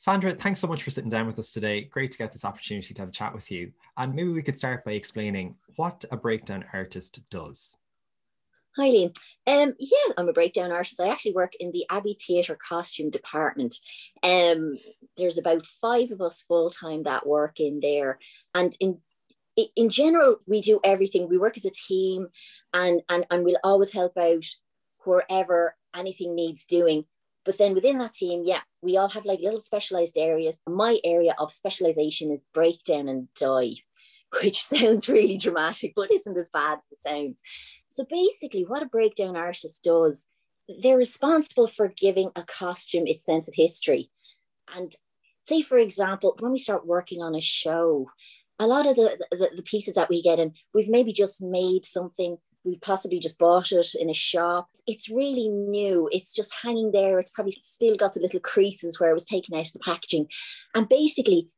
Sandra, thanks so much for sitting down with us today. Great to get this opportunity to have a chat with you. And maybe we could start by explaining what a breakdown artist does. Hi, Liam. Um, yeah, I'm a breakdown artist. I actually work in the Abbey Theatre costume department. Um, there's about five of us full time that work in there, and in in general, we do everything. We work as a team, and and and we'll always help out wherever anything needs doing. But then within that team, yeah, we all have like little specialized areas. My area of specialization is breakdown and dye, which sounds really dramatic, but isn't as bad as it sounds. So basically, what a breakdown artist does, they're responsible for giving a costume its sense of history. And say, for example, when we start working on a show, a lot of the, the, the pieces that we get in, we've maybe just made something we've possibly just bought it in a shop. It's really new. It's just hanging there. It's probably still got the little creases where it was taken out of the packaging. And basically,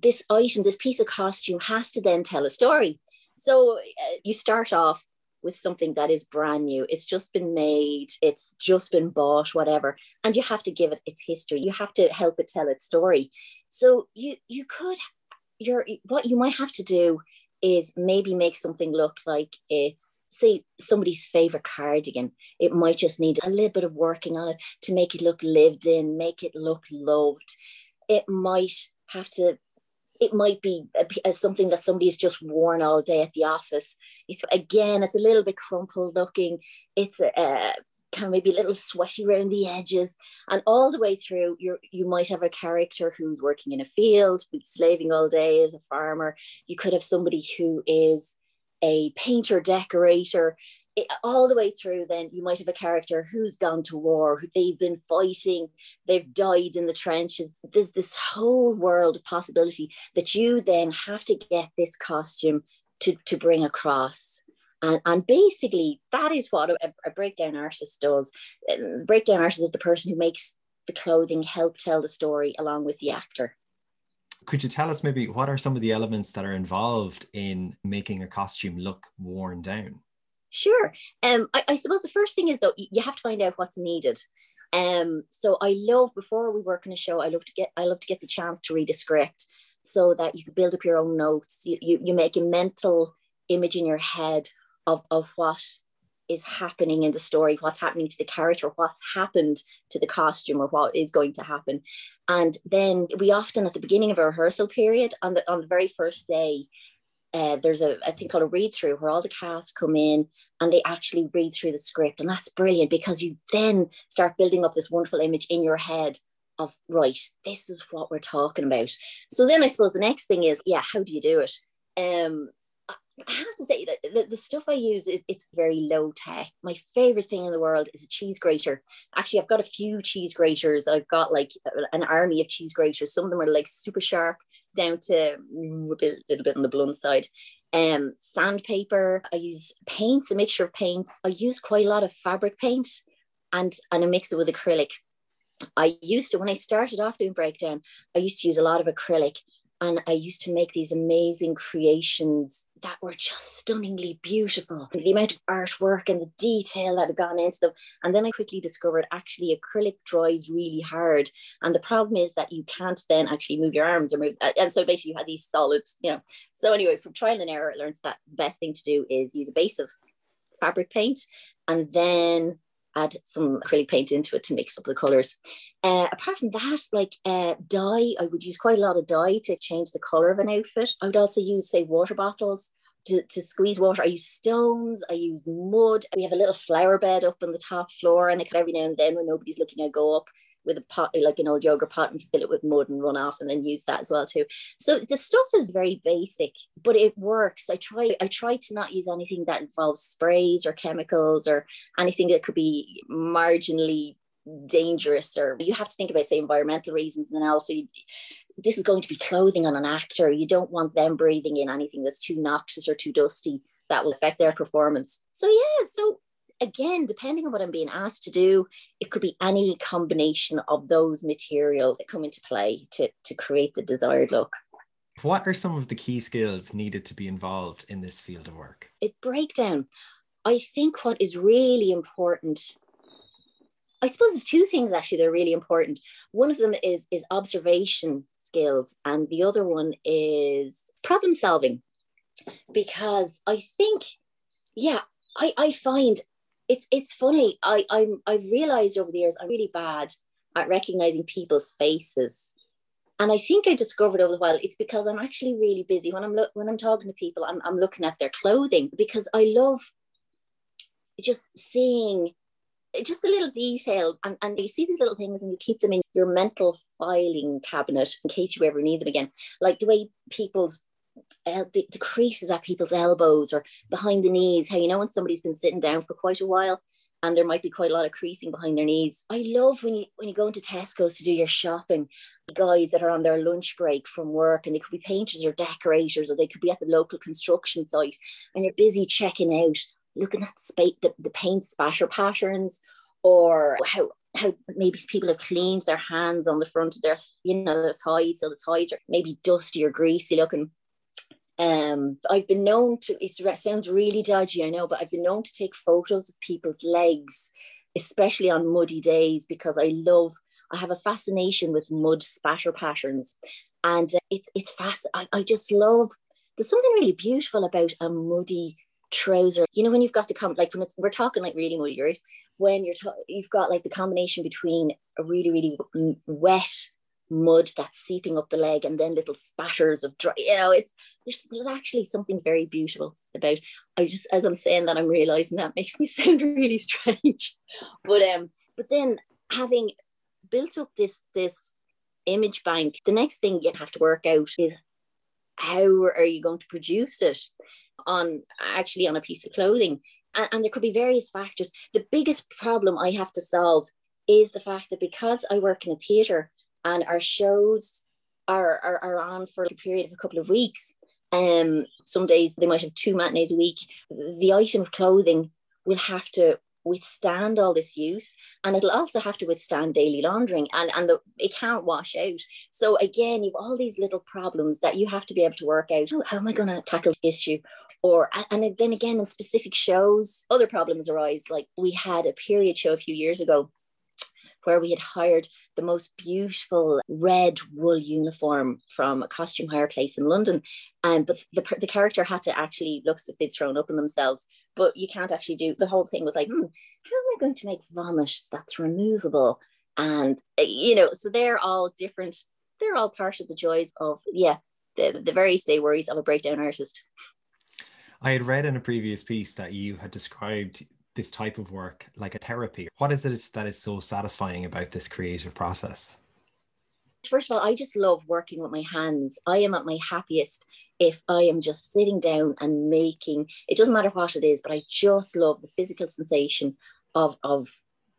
this item, this piece of costume has to then tell a story. So uh, you start off with something that is brand new. It's just been made, it's just been bought, whatever. And you have to give it its history. You have to help it tell its story. So you you could you're what you might have to do is maybe make something look like it's say somebody's favorite cardigan it might just need a little bit of working on it to make it look lived in make it look loved it might have to it might be as something that somebody's just worn all day at the office. It's again, it's a little bit crumpled looking. It's a, a kind of maybe a little sweaty around the edges, and all the way through, you you might have a character who's working in a field, slaving all day as a farmer. You could have somebody who is a painter decorator it, all the way through, then you might have a character who's gone to war, who they've been fighting, they've died in the trenches. There's this whole world of possibility that you then have to get this costume to, to bring across. And, and basically, that is what a, a breakdown artist does. A breakdown artist is the person who makes the clothing help tell the story along with the actor. Could you tell us maybe what are some of the elements that are involved in making a costume look worn down? Sure. Um, I, I suppose the first thing is though you have to find out what's needed. Um, so I love before we work on a show, I love to get I love to get the chance to read a script so that you can build up your own notes. You, you, you make a mental image in your head of, of what is happening in the story, what's happening to the character, what's happened to the costume, or what is going to happen. And then we often at the beginning of a rehearsal period on the on the very first day, uh, there's a, a thing called a read through where all the cast come in and they actually read through the script. And that's brilliant because you then start building up this wonderful image in your head of, right, this is what we're talking about. So then I suppose the next thing is, yeah, how do you do it? Um, I have to say that the, stuff I use, it, it's very low tech. My favorite thing in the world is a cheese grater. Actually, I've got a few cheese graters. I've got like an army of cheese graters. Some of them are like super sharp down to a bit, little bit on the blunt side. Um, sandpaper. I use paints, a mixture of paints. I use quite a lot of fabric paint, and and I mix it with acrylic. I used to when I started off doing breakdown. I used to use a lot of acrylic, and I used to make these amazing creations that were just stunningly beautiful. The amount of artwork and the detail that had gone into them. And then I quickly discovered actually acrylic dries really hard. And the problem is that you can't then actually move your arms or move. Uh, and so basically you had these solid, you know. So anyway, from trial and error, I learned that the best thing to do is use a base of fabric paint and then add some acrylic paint into it to mix up the colors. Uh, apart from that, like uh, dye, I would use quite a lot of dye to change the color of an outfit. I would also use, say, water bottles to, to squeeze water. I use stones, I use mud. We have a little flower bed up on the top floor, and I could every now and then, when nobody's looking, I go up with a pot, like an old yogurt pot, and fill it with mud and run off, and then use that as well too. So the stuff is very basic, but it works. I try, I try to not use anything that involves sprays or chemicals or anything that could be marginally dangerous or you have to think about say environmental reasons and also you, this is going to be clothing on an actor you don't want them breathing in anything that's too noxious or too dusty that will affect their performance so yeah so again depending on what i'm being asked to do it could be any combination of those materials that come into play to, to create the desired look what are some of the key skills needed to be involved in this field of work it breakdown i think what is really important I suppose there's two things actually that are really important. One of them is is observation skills, and the other one is problem solving. Because I think, yeah, I, I find it's it's funny. I I'm I've realized over the years I'm really bad at recognizing people's faces. And I think I discovered over the while it's because I'm actually really busy when I'm lo- when I'm talking to people. I'm I'm looking at their clothing because I love just seeing just the little details and, and you see these little things and you keep them in your mental filing cabinet in case you ever need them again like the way people's uh, the, the creases at people's elbows or behind the knees how you know when somebody's been sitting down for quite a while and there might be quite a lot of creasing behind their knees. I love when you when you go into Tesco's to do your shopping, guys that are on their lunch break from work and they could be painters or decorators or they could be at the local construction site and you're busy checking out, looking at the, the, the paint spatter patterns or how how maybe people have cleaned their hands on the front of their you know their thighs so the thighs are maybe dusty or greasy looking um, I've been known to, it sounds really dodgy, I know, but I've been known to take photos of people's legs, especially on muddy days, because I love, I have a fascination with mud spatter patterns. And uh, it's, it's fast. I, I just love, there's something really beautiful about a muddy trouser. You know, when you've got the, com- like when it's, we're talking like really muddy, right? When you're, ta- you've got like the combination between a really, really wet mud that's seeping up the leg and then little spatters of dry you know it's there's there's actually something very beautiful about i just as i'm saying that i'm realizing that makes me sound really strange. But um but then having built up this this image bank the next thing you have to work out is how are you going to produce it on actually on a piece of clothing? And, and there could be various factors. The biggest problem i have to solve is the fact that because i work in a theater and our shows are, are, are on for a period of a couple of weeks. Um, some days they might have two matinees a week. The item of clothing will have to withstand all this use and it'll also have to withstand daily laundering and, and the, it can't wash out. So again, you've all these little problems that you have to be able to work out. How, how am I going to tackle the issue? Or and then again in specific shows, other problems arise. Like we had a period show a few years ago where we had hired the most beautiful red wool uniform from a costume hire place in London. Um, but the, the character had to actually look as if they'd thrown up in themselves. But you can't actually do the whole thing was like, hmm, how am I going to make vomit that's removable? And uh, you know, so they're all different. They're all part of the joys of yeah, the the various day worries of a breakdown artist. I had read in a previous piece that you had described this type of work like a therapy? What is it that is so satisfying about this creative process? First of all, I just love working with my hands. I am at my happiest if I am just sitting down and making, it doesn't matter what it is, but I just love the physical sensation of, of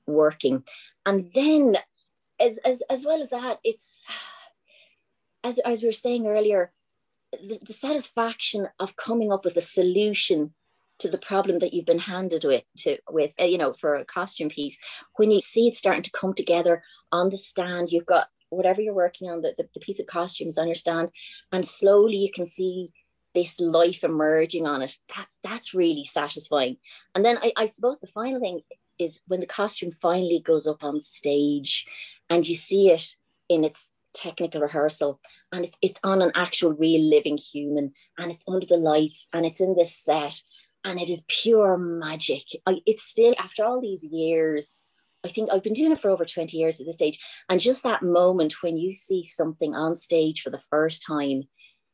working. And then as, as, as well as that, it's, as, as we were saying earlier, the, the satisfaction of coming up with a solution to the problem that you've been handed with to with uh, you know for a costume piece when you see it starting to come together on the stand you've got whatever you're working on the, the, the piece of costumes on your stand and slowly you can see this life emerging on it that's that's really satisfying. And then I, I suppose the final thing is when the costume finally goes up on stage and you see it in its technical rehearsal and it's, it's on an actual real living human and it's under the lights and it's in this set and it is pure magic. I, it's still after all these years. I think I've been doing it for over 20 years at this stage. And just that moment when you see something on stage for the first time,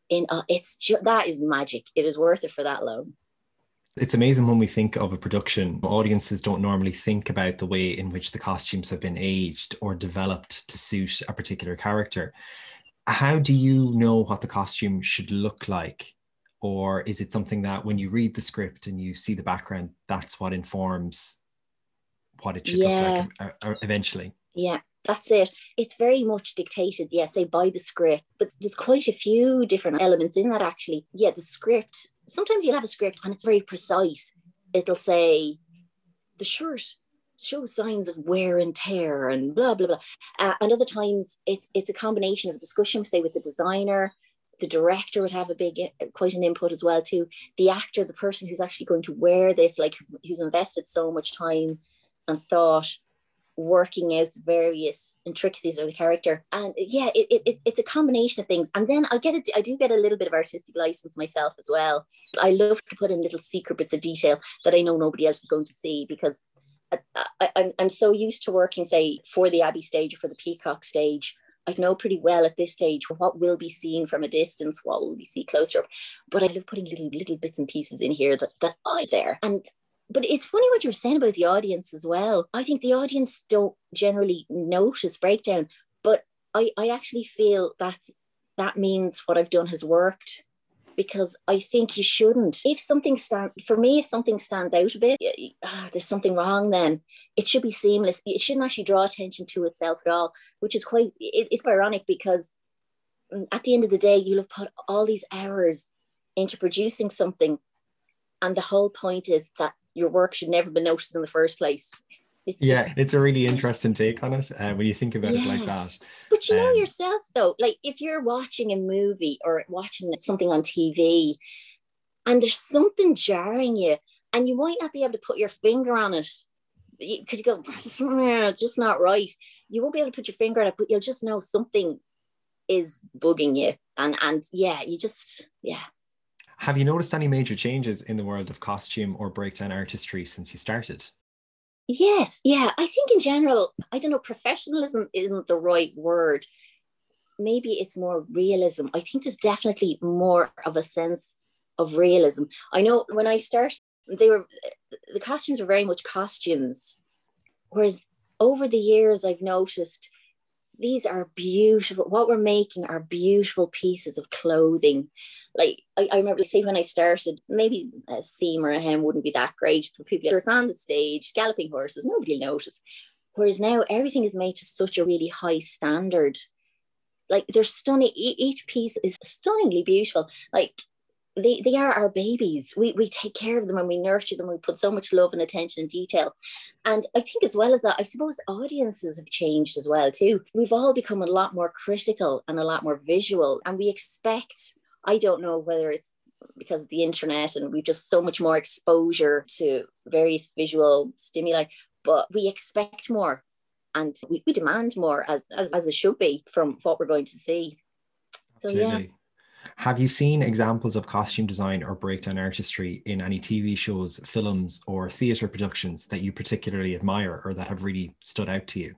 in uh, it's ju- that is magic. It is worth it for that alone. It's amazing when we think of a production, audiences don't normally think about the way in which the costumes have been aged or developed to suit a particular character. How do you know what the costume should look like or is it something that when you read the script and you see the background that's what informs what it should yeah. look like eventually? Yeah that's it. It's very much dictated yeah say by the script but there's quite a few different elements in that actually. Yeah the script sometimes you'll have a script and it's very precise. It'll say the shirt shows signs of wear and tear and blah blah blah. Uh, and other times it's it's a combination of discussion say with the designer the director would have a big uh, quite an input as well too the actor the person who's actually going to wear this like who's invested so much time and thought working out the various intricacies of the character. And yeah, it, it, it's a combination of things. And then I get it, I do get a little bit of artistic license myself as well. I love to put in little secret bits of detail that I know nobody else is going to see because uh, I, I, I'm, I'm so used to working, say, for the Abbey stage or for the Peacock stage. I know pretty well at this stage what will be seen from a distance, what will we see closer up. But I love putting little little bits and pieces in here that that are there. And but it's funny what you're saying about the audience as well. I think the audience don't generally notice breakdown, but I, I actually feel that that means what I've done has worked because I think you shouldn't. If something stand for me, if something stands out a bit, uh, there's something wrong. Then it should be seamless. It shouldn't actually draw attention to itself at all, which is quite it, it's ironic because mm, at the end of the day, you'll have put all these hours into producing something, and the whole point is that your work should never be noticed in the first place. It's, yeah, it's a really interesting take on it uh, when you think about yeah. it like that. But you know um, yourself, though, like if you're watching a movie or watching something on TV and there's something jarring you, and you might not be able to put your finger on it because you go, just not right. You won't be able to put your finger on it, but you'll just know something is bugging you. And and yeah, you just yeah, have you noticed any major changes in the world of costume or breakdown artistry since you started? Yes, yeah. I think in general, I don't know, professionalism isn't the right word. Maybe it's more realism. I think there's definitely more of a sense of realism. I know when I started, they were the costumes were very much costumes. Whereas over the years, I've noticed these are beautiful. What we're making are beautiful pieces of clothing. Like I, I remember, say when I started, maybe a seam or a hem wouldn't be that great but people. It's on the stage, galloping horses, nobody will notice. Whereas now everything is made to such a really high standard. Like they're stunning. Each piece is stunningly beautiful. Like they, they are our babies. We, we take care of them and we nurture them. We put so much love and attention and detail. And I think as well as that, I suppose audiences have changed as well too. We've all become a lot more critical and a lot more visual. And we expect, I don't know whether it's because of the internet and we've just so much more exposure to various visual stimuli, but we expect more and we, we demand more as, as, as it should be from what we're going to see. So Absolutely. yeah. Have you seen examples of costume design or breakdown artistry in any TV shows, films, or theatre productions that you particularly admire or that have really stood out to you?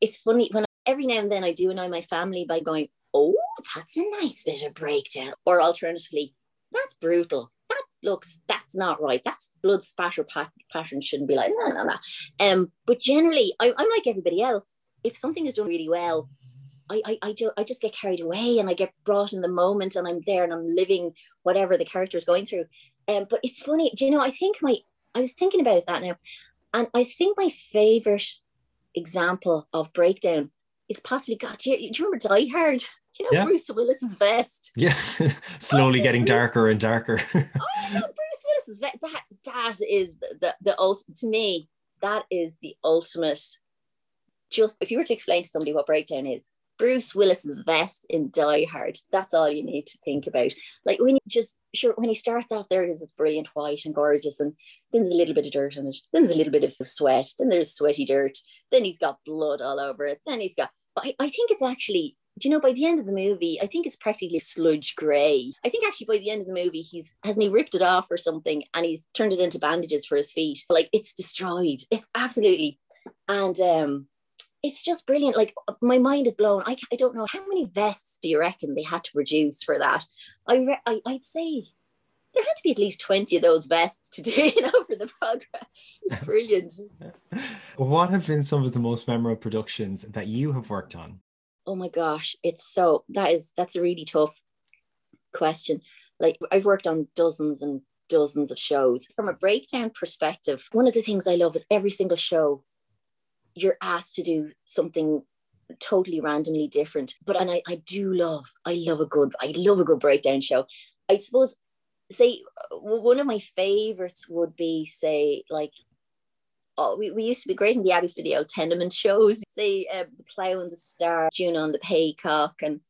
It's funny when every now and then I do annoy my family by going, "Oh, that's a nice bit of breakdown," or alternatively, "That's brutal. That looks that's not right. That's blood spatter pattern shouldn't be like no no no." Um, but generally, I, I'm like everybody else. If something is done really well, I, I, I, do, I just get carried away and I get brought in the moment and I'm there and I'm living whatever the character is going through. Um, but it's funny, do you know, I think my, I was thinking about that now. And I think my favorite example of breakdown is possibly, God, do you, do you remember Die Hard? You know, yeah. Bruce Willis's vest. Yeah, slowly oh, getting Bruce. darker and darker. oh my God, Bruce Willis's vest. That, that is the, the, the ultimate, to me, that is the ultimate. Just if you were to explain to somebody what breakdown is, Bruce Willis's vest in Die Hard. That's all you need to think about. Like when you just sure when he starts off there, it is it's brilliant white and gorgeous, and then there's a little bit of dirt on it. Then there's a little bit of sweat. Then there's sweaty dirt. Then he's got blood all over it. Then he's got. But I, I think it's actually. Do you know by the end of the movie, I think it's practically sludge grey. I think actually by the end of the movie, he's hasn't he ripped it off or something, and he's turned it into bandages for his feet. Like it's destroyed. It's absolutely, and um it's just brilliant. Like uh, my mind is blown. I, I don't know how many vests do you reckon they had to produce for that? I, re- I I'd say there had to be at least 20 of those vests to do, you know, for the program. It's brilliant. what have been some of the most memorable productions that you have worked on? Oh my gosh, it's so that is that's a really tough question. Like I've worked on dozens and dozens of shows. From a breakdown perspective, one of the things I love is every single show you're asked to do something totally randomly different. But and I, I do love, I love a good, I love a good breakdown show. I suppose, say one of my favorites would be, say, like oh, we, we used to be great in the Abbey for the old tenement shows, say uh, the Plough and the Star, Juno and the Paycock, and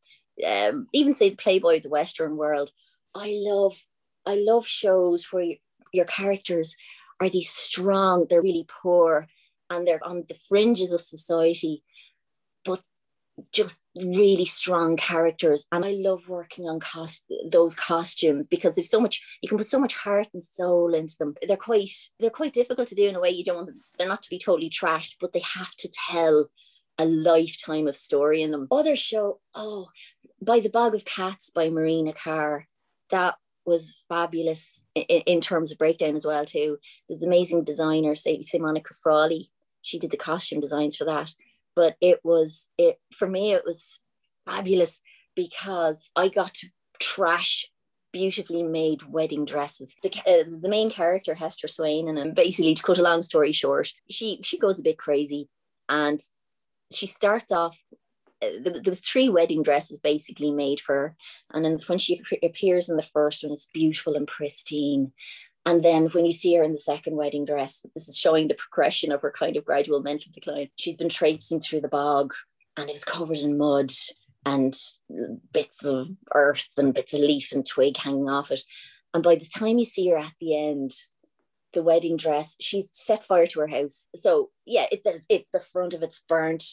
um, even say the Playboy of the Western World. I love, I love shows where your characters are these strong, they're really poor, and they're on the fringes of society, but just really strong characters. And I love working on cost those costumes because there's so much you can put so much heart and soul into them. They're quite they're quite difficult to do in a way you don't want them, they're not to be totally trashed, but they have to tell a lifetime of story in them. Other show, oh, by the Bog of Cats by Marina Carr. That was fabulous in, in, terms of breakdown as well too. There's amazing designer, say, say Monica Frawley. She did the costume designs for that. But it was it for me. It was fabulous because I got to trash beautifully made wedding dresses. The, uh, the main character Hester Swane, and basically to cut a long story short, she she goes a bit crazy, and she starts off there was three wedding dresses basically made for her. And then when she appears in the first one, it's beautiful and pristine. And then when you see her in the second wedding dress, this is showing the progression of her kind of gradual mental decline. She's been traipsing through the bog and it was covered in mud and bits of earth and bits of leaf and twig hanging off it. And by the time you see her at the end, the wedding dress, she's set fire to her house. So yeah, it, there's it the front of it's burnt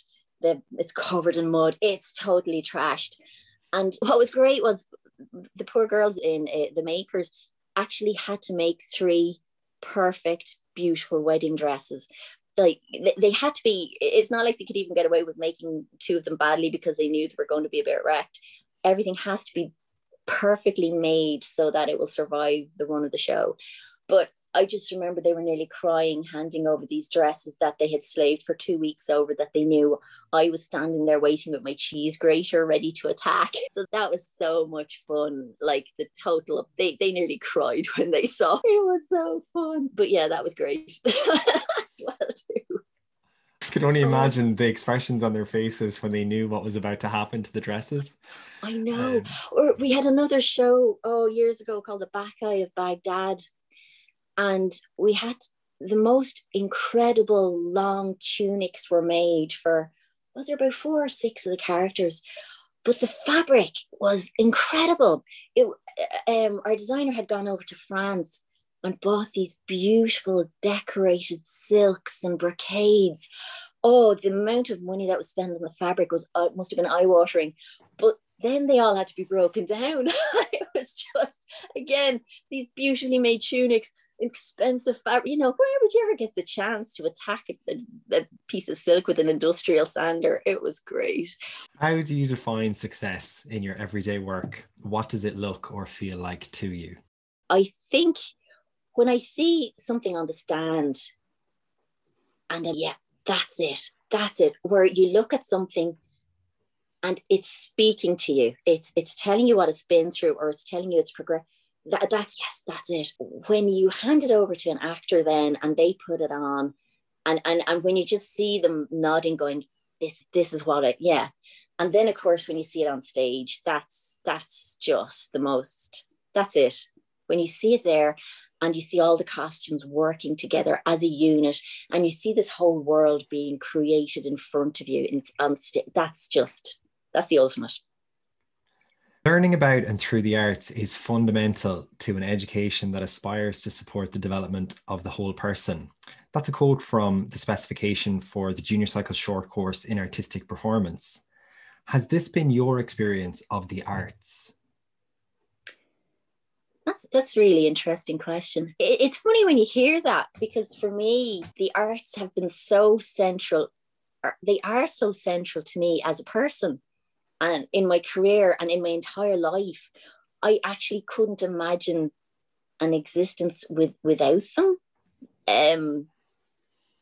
the it's covered in mud. It's totally trashed. And what was great was the poor girls in uh, the makers actually had to make three perfect, beautiful wedding dresses. Like they, had to be. It's not like they could even get away with making two of them badly because they knew they were going to be a bit wrecked. Everything has to be perfectly made so that it will survive the run of the show. But I just remember they were nearly crying, handing over these dresses that they had slaved for two weeks over, that they knew I was standing there waiting with my cheese grater ready to attack. So that was so much fun. Like the total, they, they nearly cried when they saw it. it was so fun. But yeah, that was great as well, too. I could only um, imagine the expressions on their faces when they knew what was about to happen to the dresses. I know. Um, or we had another show, oh, years ago called The Back Eye of Baghdad and we had the most incredible long tunics were made for was there about four or six of the characters but the fabric was incredible. It um, our designer had gone over to france and bought these beautiful decorated silks and brocades. Oh the amount of money that was spent on the fabric was uh, must have been eye-watering but then they all had to be broken down. It was just again these beautifully made tunics expensive fabric. You know, where would you ever get the chance to attack a, a, piece of silk with an industrial sander? It was great. How do you define success in your everyday work? What does it look or feel like to you? I think when I see something on the stand, and uh, yeah, that's it, that's it, where you look at something and it's speaking to you, it's it's telling you what it's been through, or it's telling you it's progressed that, that's yes that's it. When you hand it over to an actor then and they put it on and and and when you just see them nodding going this this is what it yeah. And then of course when you see it on stage that's that's just the most that's it. When you see it there and you see all the costumes working together as a unit and you see this whole world being created in front of you and st- that's just that's the ultimate Learning about and through the arts is fundamental to an education that aspires to support the development of the whole person. That's a quote from the specification for the Junior Cycle Short Course in Artistic Performance. Has this been your experience of the arts? That's that's really interesting question. It's funny when you hear that because for me, the arts have been so central. Uh, they are so central to me as a person and in my career and in my entire life i actually couldn't imagine an existence with without them. Um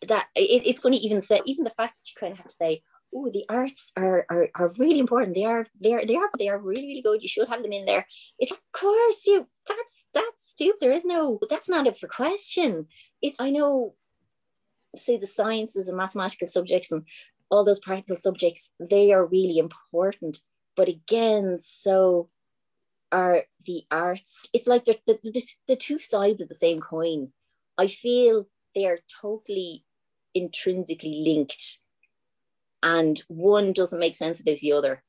that it, it's going to even say even the fact that you kind of have to say oh the arts are, are are really important. They are they are they are they are really really good. You should have them in there. It's of course you that's that's stupid. There is no that's not up for question. It's i know say the sciences and mathematical subjects and all those practical subjects, they are really important. But again, so are the arts. It's like the, the, the two sides of the same coin. I feel they are totally intrinsically linked, and one doesn't make sense without the other.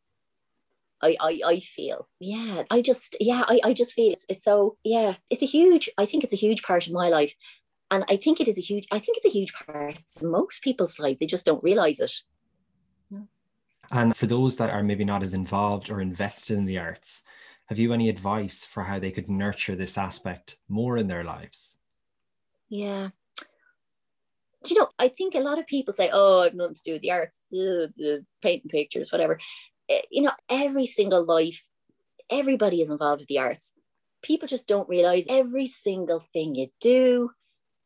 I, I, I feel yeah I just yeah I, I just feel it's, it's so yeah it's a huge I think it's a huge part of my life And I think it is a huge, I think it's a huge part of most people's life. They just don't realize it. And for those that are maybe not as involved or invested in the arts, have you any advice for how they could nurture this aspect more in their lives? Yeah. Do you know, I think a lot of people say, oh, I've nothing to do with the arts, the, the painting pictures, whatever. Eh, you know, every single life, everybody is involved with the arts. People just don't realize every single thing you do,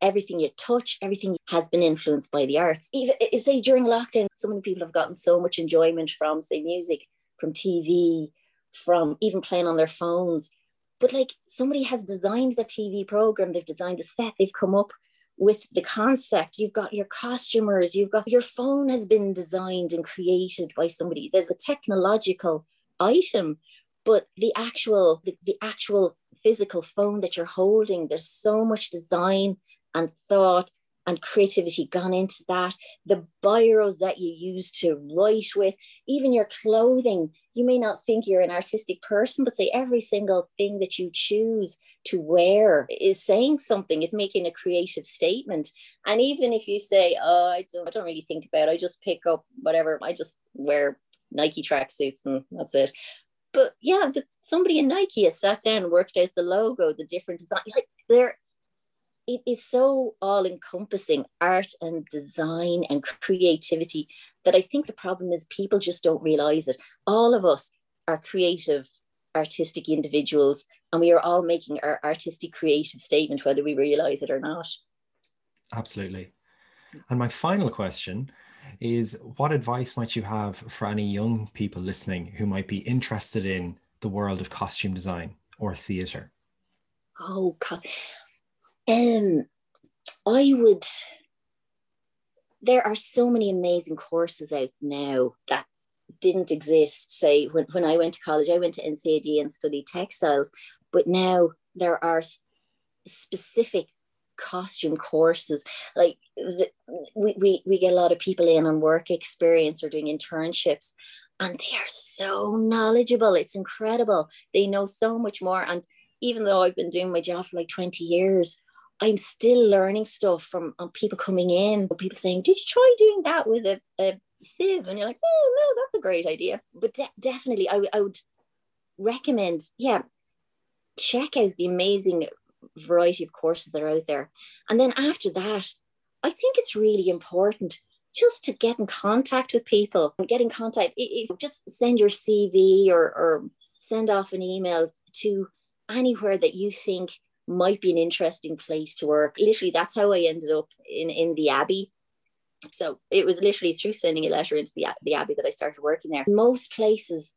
everything you touch, everything has been influenced by the arts. Even eh, say during lockdown, so many people have gotten so much enjoyment from, say, music, from TV, from even playing on their phones. But like somebody has designed the TV program, they've designed the set, they've come up with the concept. You've got your costumers, you've got your phone has been designed and created by somebody. There's a technological item, but the actual the, the actual physical phone that you're holding, there's so much design and thought and creativity gone into that. The biros that you use to write with, even your clothing. You may not think you're an artistic person, but say every single thing that you choose to wear is saying something, is making a creative statement. And even if you say, oh, I don't, I don't really think about it, I just pick up whatever, I just wear Nike tracksuits and that's it. But yeah, somebody in Nike has sat down and worked out the logo, the different design. Like there it is so all encompassing art and design and creativity that I think the problem is people just don't realize it. All of us are creative, artistic individuals, and we are all making our artistic, creative statement, whether we realize it or not. Absolutely. And my final question is what advice might you have for any young people listening who might be interested in the world of costume design or theatre? Oh, God. Um, I would. There are so many amazing courses out now that didn't exist. Say when, when I went to college, I went to NCAD and studied textiles, but now there are specific costume courses like the, we, we we get a lot of people in on work experience or doing internships and they are so knowledgeable it's incredible they know so much more and even though i've been doing my job for like 20 years I'm still learning stuff from um, people coming in, people saying, Did you try doing that with a, a sieve? And you're like, Oh, no, that's a great idea. But de- definitely, I, w- I would recommend, yeah, check out the amazing variety of courses that are out there. And then after that, I think it's really important just to get in contact with people, get in contact, if, just send your CV or, or send off an email to anywhere that you think might be an interesting place to work. Literally, that's how I ended up in, in the Abbey. So it was literally through sending a letter into the, the Abbey that I started working there. Most places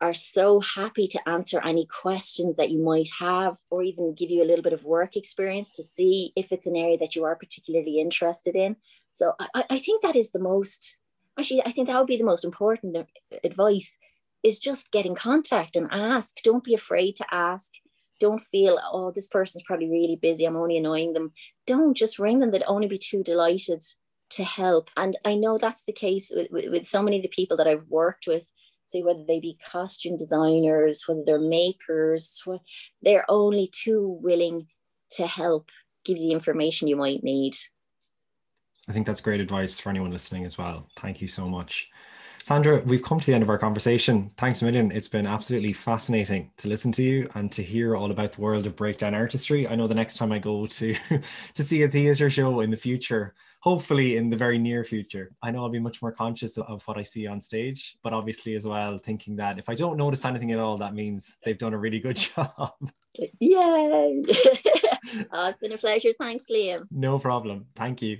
are so happy to answer any questions that you might have or even give you a little bit of work experience to see if it's an area that you are particularly interested in. So I, I think that is the most, actually, I think that would be the most important advice is just get in contact and ask. Don't be afraid to ask don't feel, oh, this person's probably really busy. I'm only annoying them. Don't just ring them. They'd only be too delighted to help. And I know that's the case with, with, with so many of the people that I've worked with, say whether they be costume designers, whether they're makers, they're only too willing to help give you the information you might need. I think that's great advice for anyone listening as well. Thank you so much. Sandra, we've come to the end of our conversation. Thanks a million. It's been absolutely fascinating to listen to you and to hear all about the world of breakdown artistry. I know the next time I go to to see a theatre show in the future, hopefully in the very near future, I know I'll be much more conscious of what I see on stage, but obviously as well thinking that if I don't notice anything at all, that means they've done a really good job. Yay! oh, it's been a pleasure. Thanks, Liam. No problem. Thank you.